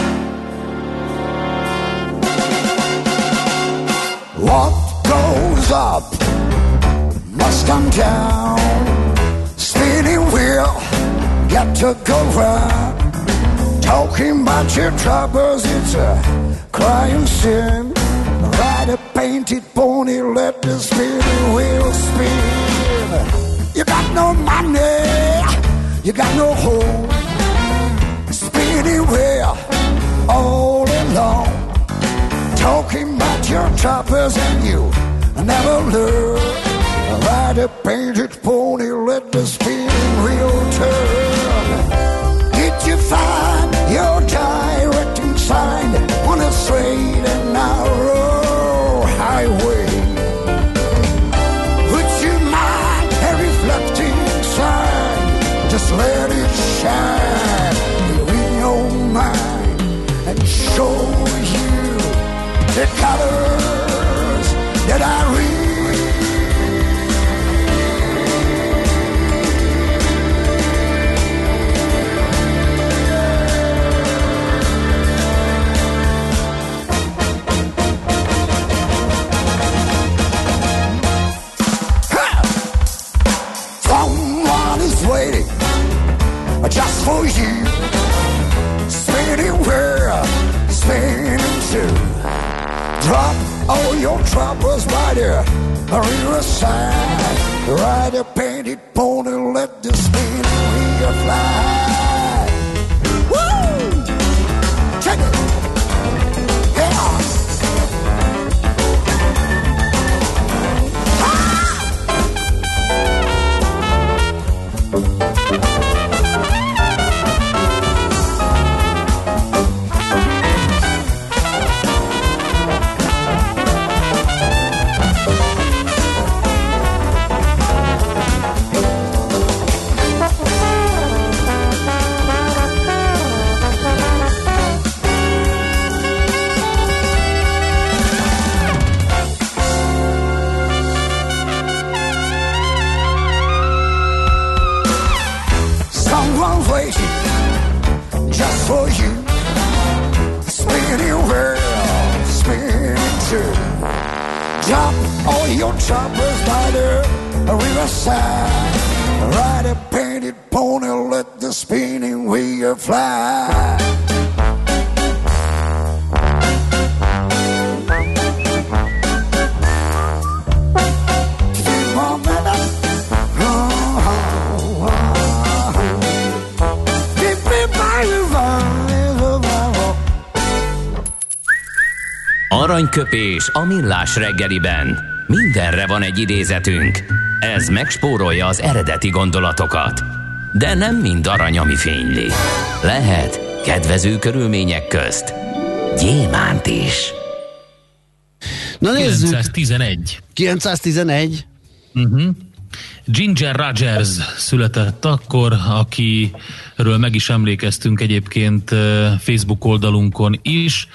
What goes up must come down. Spinning wheel, got to go round. Talking about your troubles, it's a crying sin. Ride a painted pony, let the spinning wheel spin. You got no money, you got no home. Spinning wheel, all alone. Talking about your troubles and you never learn. Ride a painted pony, let the spinning wheel turn. Did you find that I Aranyköpés a millás reggeliben. Mindenre van egy idézetünk. Ez megspórolja az eredeti gondolatokat. De nem mind arany, ami fényli. Lehet kedvező körülmények közt gyémánt is. Na nézzük. 911. 911. Uh-huh. Ginger Rogers született akkor, akiről meg is emlékeztünk egyébként eh, Facebook oldalunkon is.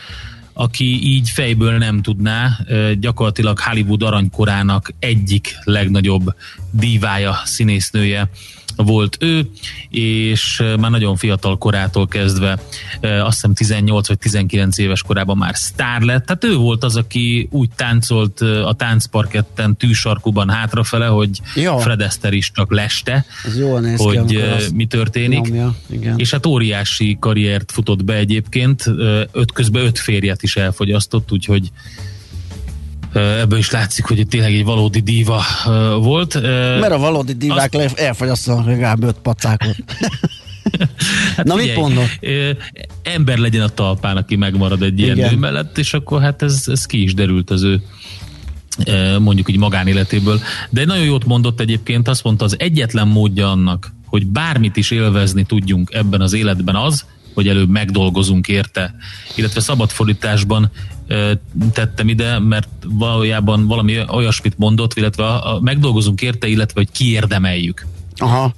Aki így fejből nem tudná, gyakorlatilag Hollywood aranykorának egyik legnagyobb dívája, színésznője volt ő, és már nagyon fiatal korától kezdve, azt hiszem 18 vagy 19 éves korában már sztár lett. Tehát ő volt az, aki úgy táncolt a táncparketten tűsarkuban hátrafele, hogy ja. Fred Astaire is csak leste, hogy ki, mi történik. Nyomja. Igen. És hát óriási karriert futott be egyébként, öt közben öt férjet is elfogyasztott, úgyhogy ebből is látszik, hogy tényleg egy valódi díva volt. Mert a valódi divák azt... elfogyasztanak legalább öt pacákot. hát Na mit mondod? Ember legyen a talpán, aki megmarad egy ilyen nő mellett, és akkor hát ez, ez ki is derült az ő mondjuk így magánéletéből. De nagyon jót mondott egyébként, azt mondta, az egyetlen módja annak, hogy bármit is élvezni tudjunk ebben az életben az, hogy előbb megdolgozunk érte. Illetve szabadfordításban tettem ide, mert valójában valami olyasmit mondott, illetve a, a, megdolgozunk érte, illetve hogy kiérdemeljük. Aha.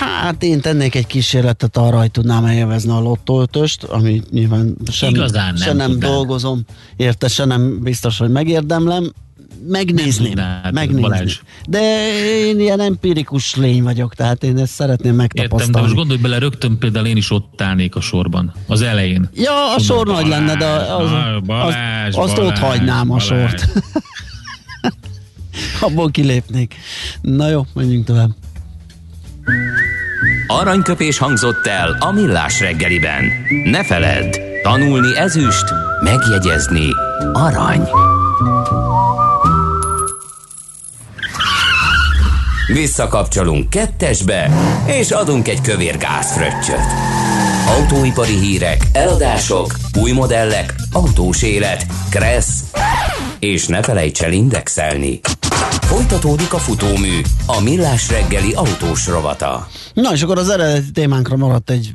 Hát én tennék egy kísérletet arra, hogy tudnám elvezni a lottóötöst, ami nyilván sem, Igazán nem, se nem dolgozom érte, se nem biztos, hogy megérdemlem megnézném. Tudnád, megnézni. Balázs. De én ilyen empirikus lény vagyok, tehát én ezt szeretném megtapasztalni. Értem, de most gondolj bele, rögtön például én is ott állnék a sorban, az elején. Ja, a sor nagy lenne, de az, Balázs, az, azt Balázs, ott hagynám Balázs. a sort. (laughs) Abból kilépnék. Na jó, menjünk tovább. Aranyköpés hangzott el a millás reggeliben. Ne feledd, tanulni ezüst, megjegyezni arany. Visszakapcsolunk kettesbe, és adunk egy kövér gázfröccsöt. Autóipari hírek, eladások, új modellek, autós élet, kressz, és ne felejts el indexelni. Folytatódik a futómű, a millás reggeli autós rovata. Na és akkor az eredeti témánkra maradt egy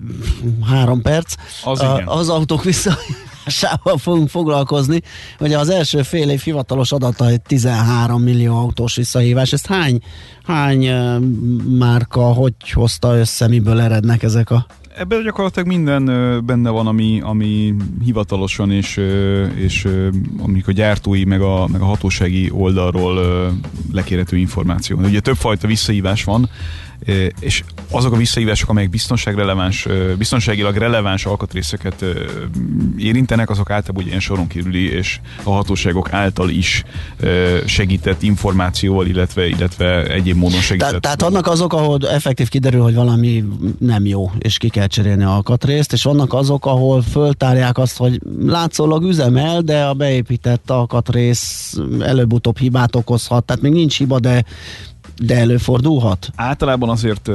három perc. Az, a, az autók vissza sával fogunk foglalkozni. Ugye az első fél év hivatalos adata egy 13 millió autós visszahívás. Ezt hány, hány márka, hogy hozta össze, miből erednek ezek a ebben gyakorlatilag minden benne van, ami, ami hivatalosan és, és amik a gyártói meg a, meg a hatósági oldalról lekérhető információ. Ugye többfajta visszahívás van, és azok a visszahívások, amelyek biztonságreleváns, biztonságilag releváns alkatrészeket érintenek, azok általában ilyen soron kívüli és a hatóságok által is segített információval, illetve, illetve egyéb módon segített. Te, tehát vannak azok, ahol effektív kiderül, hogy valami nem jó, és ki kell cserélni a alkatrészt, és vannak azok, ahol föltárják azt, hogy látszólag üzemel, de a beépített alkatrész előbb-utóbb hibát okozhat. Tehát még nincs hiba, de de előfordulhat? Általában azért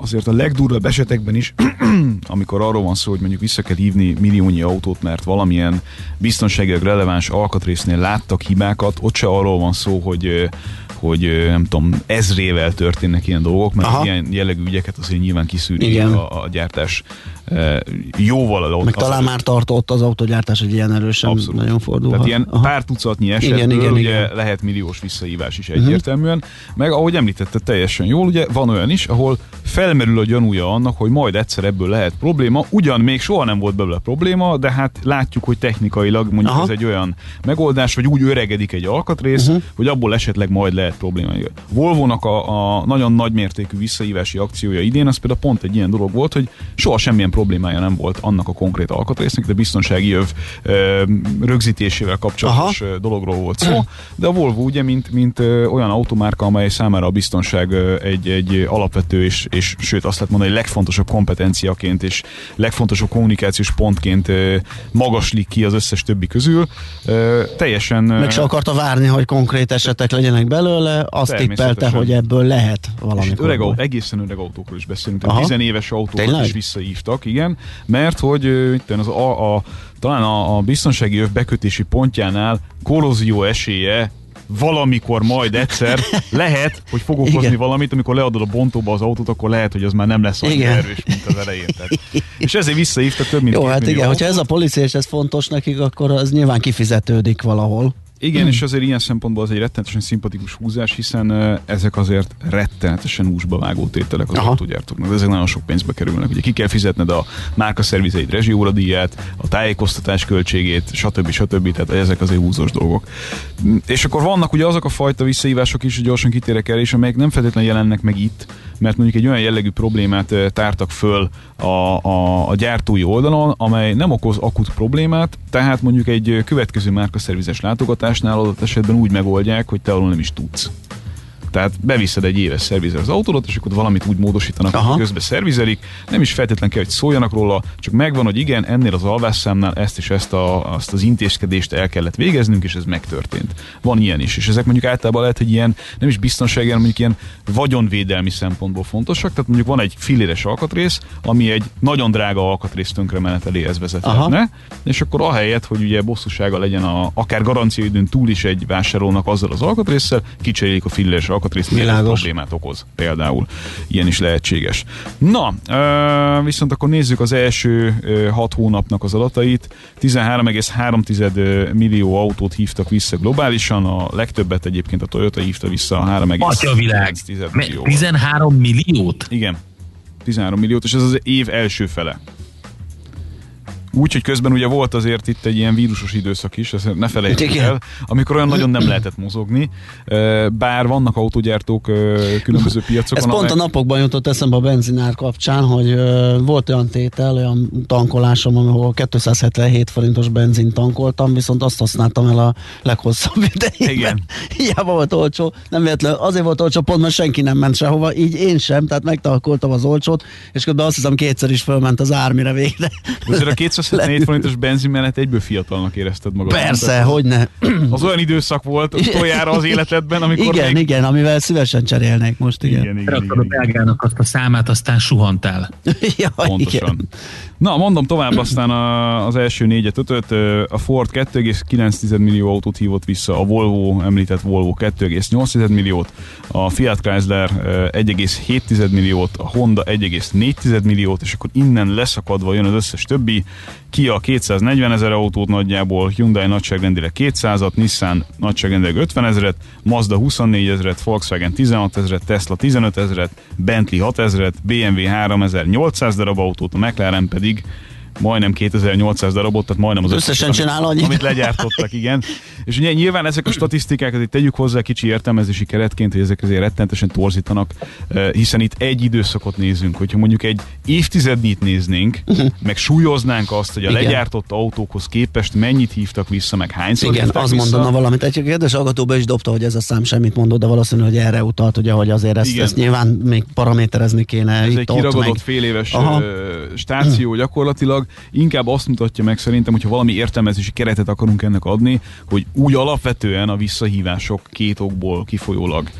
azért a legdurvább esetekben is, (clears throat) amikor arról van szó, hogy mondjuk vissza kell hívni milliónyi autót, mert valamilyen biztonságilag releváns alkatrésznél láttak hibákat, ott se arról van szó, hogy hogy nem tudom, ezrével történnek ilyen dolgok, mert Aha. ilyen jellegű ügyeket azért nyilván kiszűri a, a gyártás jóval a Meg talán már tartott az autógyártás egy ilyen erősen Abszolút. nagyon fordul. Tehát ilyen Aha. pár tucatnyi esetből igen, igen, ugye igen. lehet milliós visszahívás is egyértelműen, uh-huh. meg ahogy említette teljesen jól, ugye van olyan is, ahol felmerül a gyanúja annak, hogy majd egyszer ebből lehet probléma, ugyan még soha nem volt belőle probléma, de hát látjuk, hogy technikailag mondjuk Aha. ez egy olyan megoldás, hogy úgy öregedik egy alkatrész, uh-huh. hogy abból esetleg majd lehet probléma. Volvo-nak a, a nagyon nagy mértékű visszahívási akciója idén, az például pont egy ilyen dolog volt, hogy soha semmilyen problémája nem volt annak a konkrét alkatrésznek, de biztonsági jöv ö, rögzítésével kapcsolatos Aha. dologról volt szó. De a Volvo ugye, mint, mint olyan automárka, amely számára a biztonság egy, egy alapvető és, és sőt azt lehet mondani, hogy legfontosabb kompetenciaként és legfontosabb kommunikációs pontként magaslik ki az összes többi közül. Teljesen... Meg se akarta várni, hogy konkrét esetek legyenek belőle, azt tippelte, hogy ebből lehet valami. Öreg, egészen öreg autókról is beszélünk, tehát 10 éves autókat is visszaívtak, igen, mert hogy itt az a, a, talán a, a biztonsági öv bekötési pontjánál korrózió esélye valamikor majd egyszer (laughs) lehet, hogy fog okozni Igen. valamit, amikor leadod a bontóba az autót, akkor lehet, hogy az már nem lesz olyan erős, mint az elején. Tehát. És ezért visszaívta több mint Jó, hát igen, hogyha ez a policia és ez fontos nekik, akkor az nyilván kifizetődik valahol. Igen, és azért ilyen szempontból az egy rettenetesen szimpatikus húzás, hiszen ezek azért rettenetesen úsba vágó tételek az autógyártóknak, ezek nagyon sok pénzbe kerülnek. Ugye ki kell fizetned a márka szervizeid rezsióradíját, a tájékoztatás költségét, stb. stb. Tehát ezek azért húzós dolgok. Mm, És akkor vannak ugye azok a fajta visszahívások is, hogy gyorsan kitérek el, és amelyek nem feltétlenül jelennek meg itt, mert mondjuk egy olyan jellegű problémát tártak föl a, a, a gyártói oldalon, amely nem okoz akut problémát, tehát mondjuk egy következő márkaszervizes látogatásnál adott esetben úgy megoldják, hogy te arról nem is tudsz. Tehát beviszed egy éves szervizer az autódat, és akkor valamit úgy módosítanak, Aha. hogy közben szervizelik. Nem is feltétlenül kell, hogy szóljanak róla, csak megvan, hogy igen, ennél az alvásszámnál ezt és ezt a, azt az intézkedést el kellett végeznünk, és ez megtörtént. Van ilyen is, és ezek mondjuk általában lehet, hogy ilyen nem is biztonsági, hanem mondjuk ilyen vagyonvédelmi szempontból fontosak. Tehát mondjuk van egy filléres alkatrész, ami egy nagyon drága alkatrész tönkremeneteléhez vezethetne, és akkor ahelyett, hogy ugye bosszúsága legyen a, akár garanciaidőn túl is egy vásárlónak azzal az alkatrészsel, kicserélik a filléres Világos. problémát okoz például. Ilyen is lehetséges. Na, viszont akkor nézzük az első hat hónapnak az adatait. 13,3 millió autót hívtak vissza globálisan, a legtöbbet egyébként a Toyota hívta vissza a 3,9 Atya világ! millió. 13 milliót? Igen, 13 milliót, és ez az év első fele. Úgy, hogy közben ugye volt azért itt egy ilyen vírusos időszak is, ezt ne felejtsük el, amikor olyan nagyon nem lehetett mozogni, bár vannak autógyártók különböző piacokon, Ez pont a napokban jutott eszembe a benzinár kapcsán, hogy volt olyan tétel, olyan tankolásom, ahol 277 forintos benzin tankoltam, viszont azt használtam el a leghosszabb idején. Igen. (laughs) Hiába volt olcsó, nem véletlen, azért volt olcsó pont, mert senki nem ment sehova, így én sem, tehát megtankoltam az olcsót, és közben azt hiszem kétszer is fölment az ár, mire végre. Azért a 274 forintos benzin mellett egyből fiatalnak érezted magad. Persze, hogy ne. Az olyan időszak volt utoljára az életedben, amikor igen, még... igen, amivel szívesen cserélnék most, igen. igen, igen, igen, Raktad a igen. belgának azt a számát, aztán suhantál. (laughs) ja, Pontosan. igen. Na, mondom tovább aztán a, az első négyet, ötöt. A Ford 2,9 millió autót hívott vissza, a Volvo, említett Volvo 2,8 milliót, a Fiat Chrysler ö, 1,7 milliót, a Honda 1,4 milliót, és akkor innen leszakadva jön az összes többi. Kia 240 ezer autót nagyjából, Hyundai nagyságrendileg 200-at, Nissan nagyságrendileg 50 ezeret, Mazda 24 ezeret, Volkswagen 16 ezeret, Tesla 15 ezeret, Bentley 6 ezeret, BMW 3800 darab autót, a McLaren pedig majdnem 2800 darabot, tehát majdnem az Összesen összeset, csinál amit, amit legyártottak, igen. És ugye nyilván ezek a statisztikák, azért tegyük hozzá kicsi értelmezési keretként, hogy ezek azért rettenetesen torzítanak, eh, hiszen itt egy időszakot nézünk, hogyha mondjuk egy évtizednyit néznénk, meg súlyoznánk azt, hogy a Igen. legyártott autókhoz képest mennyit hívtak vissza, meg hányszor Igen, az vissza. mondana valamit. Egy kedves hallgatóba is dobta, hogy ez a szám semmit mondott, de valószínű, hogy erre utalt, ugye, hogy azért ezt, Igen. ezt nyilván még paraméterezni kéne. Ez itt, egy ott, kiragadott fél éves Aha. ö, stáció gyakorlatilag. Inkább azt mutatja meg szerintem, hogyha valami értelmezési keretet akarunk ennek adni, hogy úgy alapvetően a visszahívások két okból kifolyólag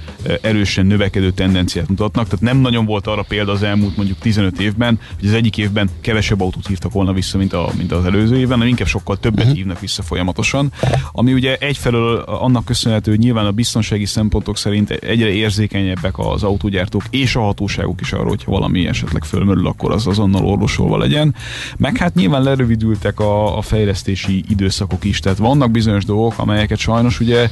erősen növekedő tendenciát mutatnak. Tehát nem nagyon volt arra példa az elmúlt mondjuk 15 évben, hogy az egyik évben kevesebb autót hívtak volna vissza, mint, a, mint az előző évben, hanem inkább sokkal többet uh-huh. hívnak vissza folyamatosan. Ami ugye egyfelől annak köszönhető, hogy nyilván a biztonsági szempontok szerint egyre érzékenyebbek az autógyártók és a hatóságok is arra, hogyha valami esetleg fölmerül, akkor az azonnal orvosolva legyen. Meg hát nyilván lerövidültek a, a fejlesztési időszakok is, tehát vannak bizonyos dolgok, amelyeket sajnos ugye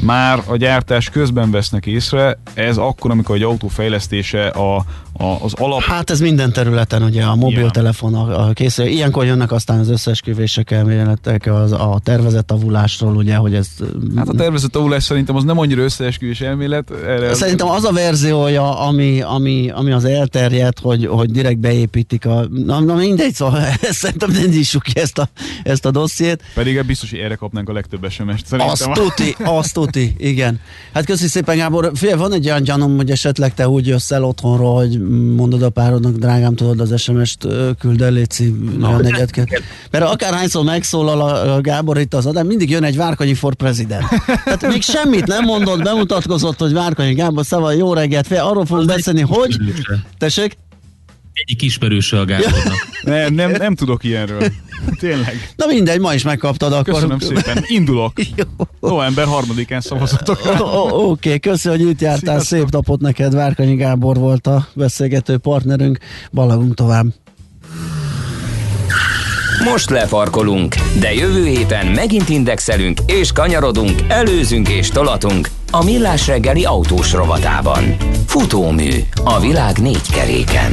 már a gyártás közben vesznek észre. Ez akkor, amikor egy autó fejlesztése a, a, az alap Hát ez minden területen, ugye a mobiltelefon, a, a készül. Ilyenkor jönnek aztán az összesküvések elméletek, az, a tervezett avulásról, ugye, hogy ez... Hát a tervezett avulás szerintem az nem annyira összeesküvés elmélet. Erre Szerintem az a verziója, ami, ami, ami az elterjedt, hogy, hogy direkt beépítik a... Na, na mindegy, szóval (laughs) szerintem nem nyissuk ki ezt a, ezt a dossziét. Pedig biztos, hogy erre kapnánk a legtöbb SMS-t. Szerintem. Azt tuti, azt tuti, igen. Hát köszi szépen, Gábor. Figyelj, van egy olyan gyanúm, hogy esetleg te úgy jössz el otthonról, hogy mondod a párodnak, drágám, tudod, az SMS-t küld el, Léci, olyan egyet kell. Mert akárhányszor megszólal a, a Gábor itt az adás, mindig jön egy Várkonyi for president. Tehát még semmit nem mondott, bemutatkozott, hogy Várkonyi Gábor, szava, jó reggelt, fél, arról fogunk beszélni, hogy... Tessék? Egyik ismerőse a Gábornak. (laughs) Nem, nem, nem tudok ilyenről. Tényleg. Na mindegy, ma is megkaptad akkor. Köszönöm szépen. Indulok. (laughs) Jó. November 3-án szavazatok. Oké, köszi, hogy itt jártál, Sziasztok. szép napot neked, Várkanyi Gábor volt a beszélgető partnerünk, balagunk tovább. Most lefarkolunk, de jövő héten megint indexelünk és kanyarodunk, előzünk és tolatunk a Millás reggeli autós rovatában. Futómű a világ négy keréken.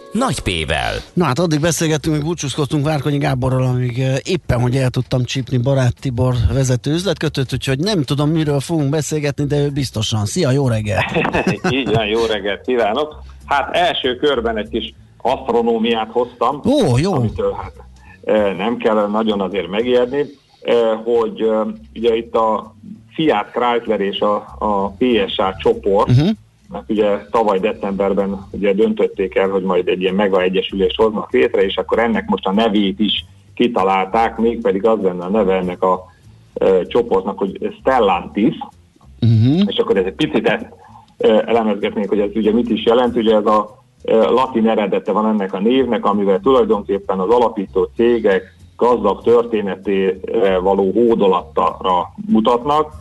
nagy P-vel. Na hát addig beszélgettünk, hogy búcsúzkodtunk Várkonyi Gáborral, amíg eh, éppen, hogy el tudtam csípni Barát Tibor vezető üzletkötőt, úgyhogy nem tudom, miről fogunk beszélgetni, de ő biztosan. Szia, jó reggelt! (laughs) Így van, jó reggelt kívánok! Hát első körben egy kis asztronómiát hoztam. Ó, jó! Amitől hát eh, nem kell nagyon azért megijedni, eh, hogy ugye itt a Fiat Chrysler és a, a PSA csoport, uh-huh ugye tavaly decemberben ugye döntötték el, hogy majd egy ilyen mega egyesülést hoznak létre, és akkor ennek most a nevét is kitalálták, mégpedig az lenne a neve ennek a e, csoportnak, hogy Stellantis, uh-huh. és akkor ez egy picit ezt e, elemezgetnénk, hogy ez ugye mit is jelent, ugye ez a e, latin eredete van ennek a névnek, amivel tulajdonképpen az alapító cégek gazdag történetére való hódolattára mutatnak,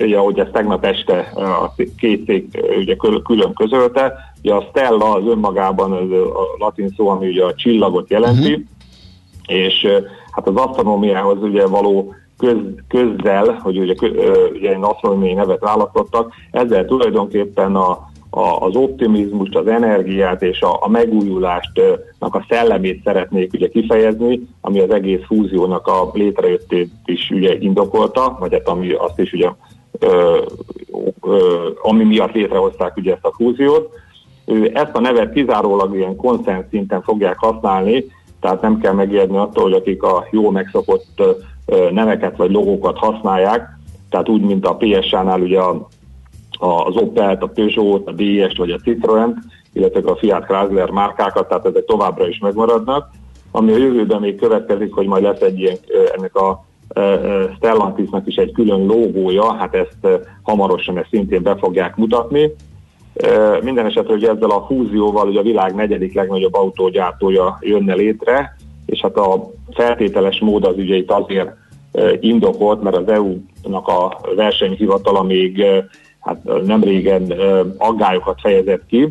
ugye, ahogy ezt tegnap este a két cég ugye külön közölte, ugye a Stella az önmagában az a latin szó, ami ugye a csillagot jelenti, uh-huh. és hát az asztronómiához ugye való köz, közzel, hogy ugye, ugye egy asztronómiai nevet választottak, ezzel tulajdonképpen a, a, az optimizmust, az energiát és a, a megújulástnak a szellemét szeretnék ugye kifejezni, ami az egész fúziónak a létrejöttét is ugye indokolta, vagy hát ami azt is ugye ami miatt létrehozták ugye ezt a fúziót. Ezt a nevet kizárólag ilyen konszenz szinten fogják használni, tehát nem kell megijedni attól, hogy akik a jó megszokott neveket vagy logókat használják, tehát úgy, mint a PSA-nál ugye az Opel-t, a Peugeot, a DS-t vagy a Citroën, illetve a Fiat Chrysler márkákat, tehát ezek továbbra is megmaradnak. Ami a jövőben még következik, hogy majd lesz egy ilyen, ennek a Stellantisnak is egy külön logója, hát ezt hamarosan ezt szintén be fogják mutatni. Minden esetre, hogy ezzel a fúzióval ugye a világ negyedik legnagyobb autógyártója jönne létre, és hát a feltételes mód az ugye itt azért indokolt, mert az EU-nak a versenyhivatala még hát nem régen aggályokat fejezett ki,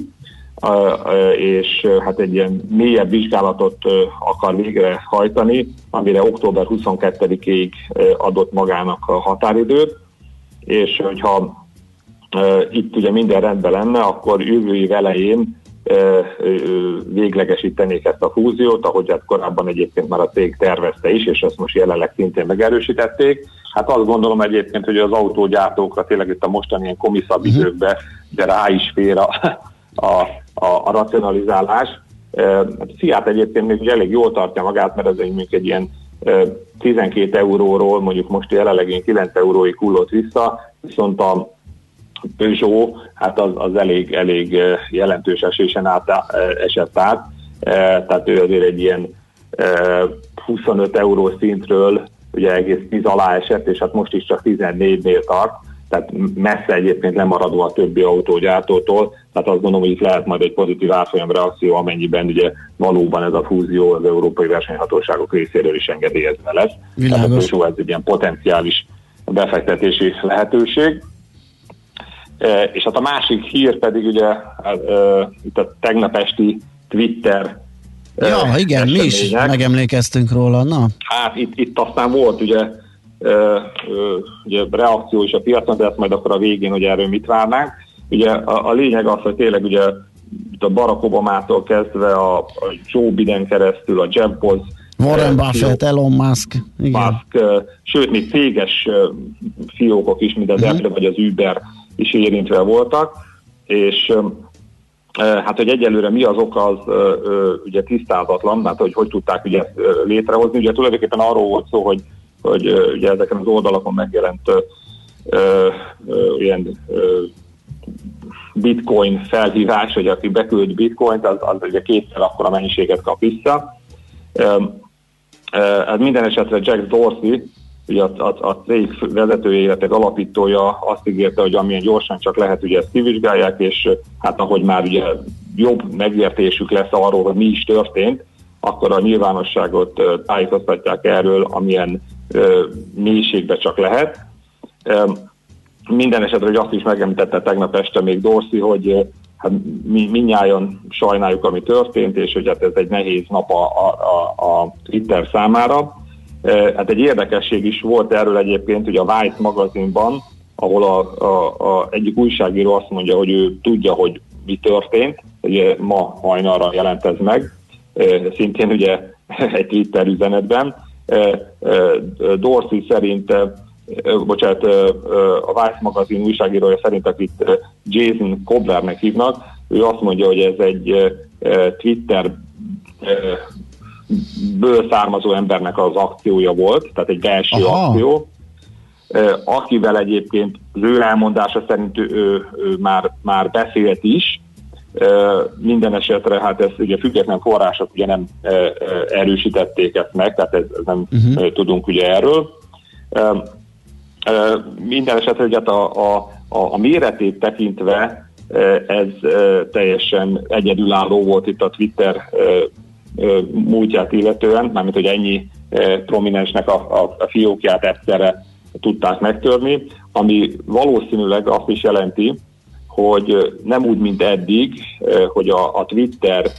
és hát egy ilyen mélyebb vizsgálatot akar végrehajtani, amire október 22-ig adott magának a határidőt, és hogyha itt ugye minden rendben lenne, akkor jövő év elején véglegesítenék ezt a fúziót, ahogy hát korábban egyébként már a cég tervezte is, és ezt most jelenleg szintén megerősítették. Hát azt gondolom egyébként, hogy az autógyártókra tényleg itt a mostani ilyen komiszabb uh-huh. időkben de rá is fér a, a, a, a racionalizálás. Hát Fiat egyébként még elég jól tartja magát, mert ez egy, egy ilyen 12 euróról, mondjuk most jelenleg 9 euróig hullott vissza, viszont a Peugeot, hát az, az elég, elég jelentős esésen át, esett át, tehát ő azért egy ilyen 25 euró szintről ugye egész 10 alá esett, és hát most is csak 14-nél tart, tehát messze egyébként lemaradó a többi autógyártótól, tehát azt gondolom, hogy itt lehet majd egy pozitív árfolyam reakció, amennyiben ugye valóban ez a fúzió az európai versenyhatóságok részéről is engedélyezve lesz. Világos. Tehát ez egy ilyen potenciális befektetési lehetőség. E, és hát a másik hír pedig ugye hát, e, itt a tegnap esti Twitter e, Ja, igen, mi is megemlékeztünk róla, na? Hát itt, itt aztán volt ugye, ugye reakció is a piacon, de ezt majd akkor a végén, hogy erről mit várnánk. Ugye a, a lényeg az, hogy tényleg ugye a Barack Obama-tól kezdve a, a Joe Biden keresztül, a Bezos, Warren Buffett, Elon Musk. Igen. Musk, sőt, még céges fiókok is, mint az uh-huh. Apple vagy az Uber is érintve voltak, és Hát, hogy egyelőre mi az oka, az ugye tisztázatlan, hát hogy hogy tudták ugye létrehozni. Ugye tulajdonképpen arról volt szó, hogy, hogy ugye ezeken az oldalakon megjelent ö, ö, ilyen ö, bitcoin felhívás, hogy aki beküld bitcoint, az, az ugye kétszer akkora mennyiséget kap vissza. Hát minden esetre Jack Dorsey, ugye a, a, a cég vezetője, illetve alapítója azt ígérte, hogy amilyen gyorsan csak lehet, ugye ezt kivizsgálják, és hát ahogy már ugye jobb megértésük lesz arról, hogy mi is történt, akkor a nyilvánosságot tájékoztatják erről, amilyen mélységbe csak lehet. Minden esetre, hogy azt is megemlítette tegnap este még Dorsey, hogy hát mi minnyáján sajnáljuk, ami történt, és hogy hát ez egy nehéz nap a, a, a Twitter számára. Hát egy érdekesség is volt erről egyébként, hogy a Vice magazinban, ahol a, a, a egyik újságíró azt mondja, hogy ő tudja, hogy mi történt, ugye ma hajnalra jelent ez meg, szintén ugye (laughs) egy Twitter üzenetben. Dorsey szerint, bocsánat, a Vice magazin újságírója szerint, akit Jason Koblernek hívnak, ő azt mondja, hogy ez egy Twitter ből származó embernek az akciója volt, tehát egy belső Aha. akció, akivel egyébként az ő elmondása szerint ő, ő, ő már, már beszélt is, minden esetre, hát ezt ugye független források ugye nem erősítették ezt meg, tehát ez, ez nem uh-huh. tudunk ugye erről. Minden esetre ugye hát a, a, a, a méretét tekintve ez teljesen egyedülálló volt itt a Twitter múltját illetően, mármint hogy ennyi prominensnek a, a, a fiókját egyszerre tudták megtörni, ami valószínűleg azt is jelenti, hogy nem úgy, mint eddig, hogy a, a Twitter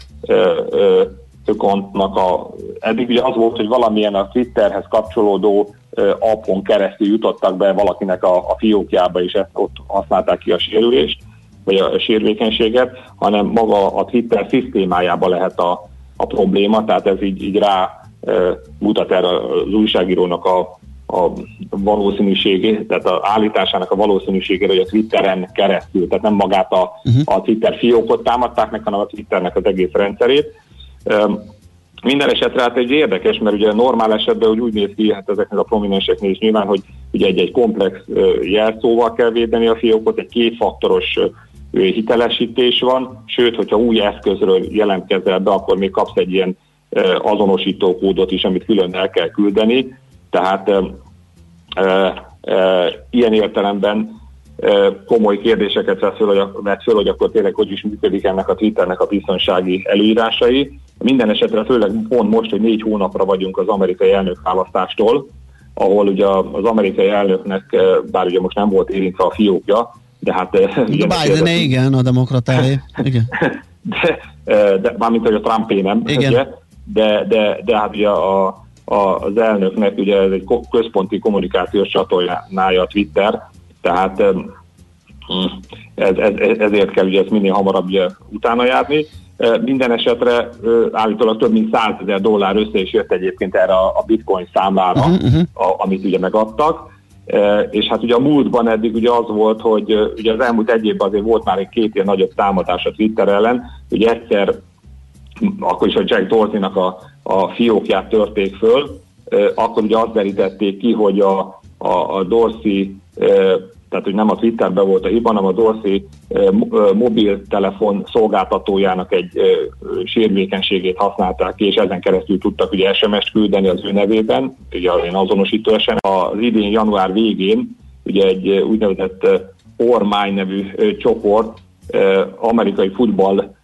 accountnak a, eddig ugye az volt, hogy valamilyen a Twitterhez kapcsolódó appon keresztül jutottak be valakinek a, a fiókjába, és ezt ott használták ki a sérülést, vagy a sérvékenységet, hanem maga a Twitter szisztémájába lehet a, a probléma, tehát ez így, így rá mutat erre az újságírónak a, a valószínűségé, tehát az állításának a valószínűségére, hogy a Twitteren keresztül, tehát nem magát a, uh-huh. a Twitter fiókot támadták meg, hanem a Twitternek az egész rendszerét. Minden esetre hát egy érdekes, mert ugye normál esetben úgy, úgy néz ki, hát ezeknek a prominenseknél is nyilván, hogy ugye egy-egy komplex jelszóval kell védeni a fiókot, egy kétfaktoros hitelesítés van, sőt, hogyha új eszközről jelentkezel be, akkor még kapsz egy ilyen azonosító kódot is, amit külön el kell küldeni. Tehát e, e, e, ilyen értelemben komoly kérdéseket vesz föl, hogy, vett föl, hogy akkor tényleg hogy is működik ennek a Twitternek a biztonsági előírásai. Minden esetre főleg pont most, hogy négy hónapra vagyunk az amerikai elnök választástól, ahol ugye az amerikai elnöknek, bár ugye most nem volt érintve a fiókja, de hát... A Biden igen, a demokratáé. Igen. (laughs) De, de, mármint, hogy a Trumpé nem, igen. Ugye, de, de, de hát ugye a, az elnöknek ugye ez egy központi kommunikációs csatornája a Twitter, tehát ez, ez, ezért kell ugye ezt minél hamarabb ugye, utána járni. Minden esetre állítólag több mint 100 ezer dollár össze is jött egyébként erre a bitcoin számlára, uh-huh, uh-huh. A, amit ugye megadtak. És hát ugye a múltban eddig ugye az volt, hogy ugye az elmúlt egy évben azért volt már egy két ilyen nagyobb támadás a Twitter ellen, ugye egyszer akkor is, hogy Jack Dorsey-nak a, a fiókját törték föl, akkor ugye azt derítették ki, hogy a, a, a Dorsey tehát hogy nem a Twitterben volt a hiba, hanem a Dorsey mobiltelefon szolgáltatójának egy sérvékenységét használták ki, és ezen keresztül tudtak ugye SMS-t küldeni az ő nevében, ugye az én azonosító SMS. Az idén január végén ugye egy úgynevezett Ormány nevű csoport amerikai futball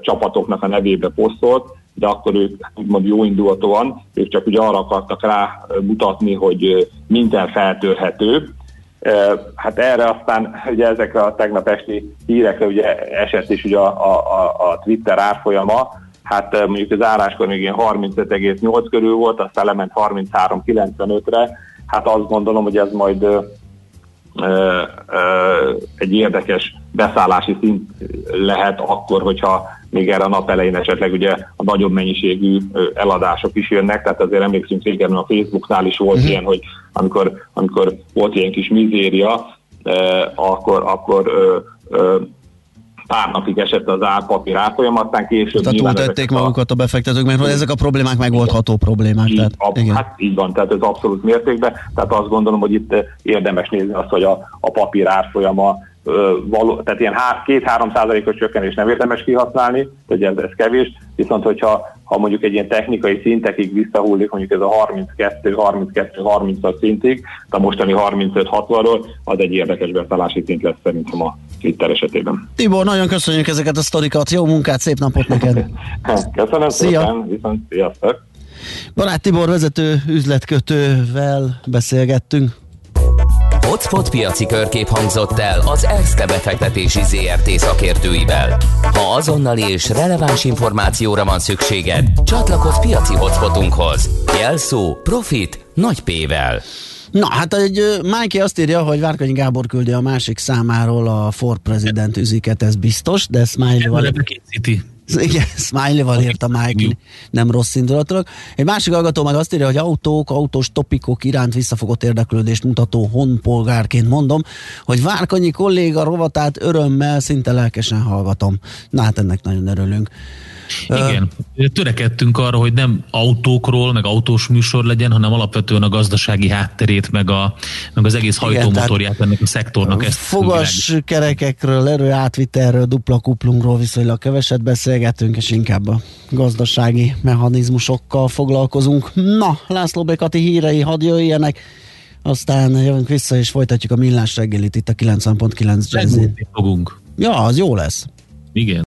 csapatoknak a nevébe posztolt, de akkor ők úgymond jó indulatóan, ők csak ugye arra akartak rá mutatni, hogy minden feltörhető, Hát erre aztán ugye ezekre a tegnap esti hírekre ugye esett is ugye a, a, a Twitter árfolyama, hát mondjuk az áráskor még ilyen 35,8 körül volt, aztán lement 33,95-re, hát azt gondolom, hogy ez majd egy érdekes beszállási szint lehet akkor, hogyha még erre a nap elején esetleg ugye a nagyobb mennyiségű eladások is jönnek, tehát azért emlékszünk régen a Facebooknál is volt uh-huh. ilyen, hogy amikor, amikor volt ilyen kis mizéria, akkor, akkor pár napig esett az árpapír árfolyam, aztán később... Tehát túltették magukat a befektetők, mert ezek a problémák megoldható problémák. Így, tehát, ab, igen. Hát így van, tehát ez abszolút mértékben. Tehát azt gondolom, hogy itt érdemes nézni azt, hogy a, a papír árfolyama való, tehát ilyen 2-3 százalékos csökkenés nem érdemes kihasználni, hogy ez, kevés, viszont hogyha ha mondjuk egy ilyen technikai szintekig visszahullik, mondjuk ez a 32-32-30 szintig, a mostani 35-60-ról, az egy érdekes beszállási szint lesz szerintem a Twitter esetében. Tibor, nagyon köszönjük ezeket a sztorikat, jó munkát, szép napot neked! (laughs) Köszönöm Szia. szépen, viszont sziasztok! Barát Tibor vezető üzletkötővel beszélgettünk. Hotspot piaci körkép hangzott el az ESZTE befektetési ZRT szakértőivel. Ha azonnali és releváns információra van szükséged, csatlakozz piaci hotspotunkhoz. Jelszó Profit nagy P-vel. Na, hát egy Mike azt írja, hogy Várkonyi Gábor küldi a másik számáról a Ford President üziket, ez biztos, de Smiley-val... (laughs) Igen, smiley-val írt a Mike, nem rossz indulatilag. Egy másik hallgató meg azt írja, hogy autók, autós topikok iránt visszafogott érdeklődést mutató honpolgárként mondom, hogy Várkonyi kolléga rovatát örömmel, szinte lelkesen hallgatom. Na hát ennek nagyon örülünk. Igen, törekedtünk arra, hogy nem autókról, meg autós műsor legyen, hanem alapvetően a gazdasági hátterét, meg, a, meg az egész hajtómotorját ennek a szektornak. Ezt fogas kerekekről, erő átvitelről, dupla kuplungról viszonylag keveset beszélgetünk, és inkább a gazdasági mechanizmusokkal foglalkozunk. Na, László Békati hírei hadd jöjjenek, aztán jövünk vissza, és folytatjuk a millás reggelit itt a 90.9 Jazzy. fogunk. Ja, az jó lesz. Igen.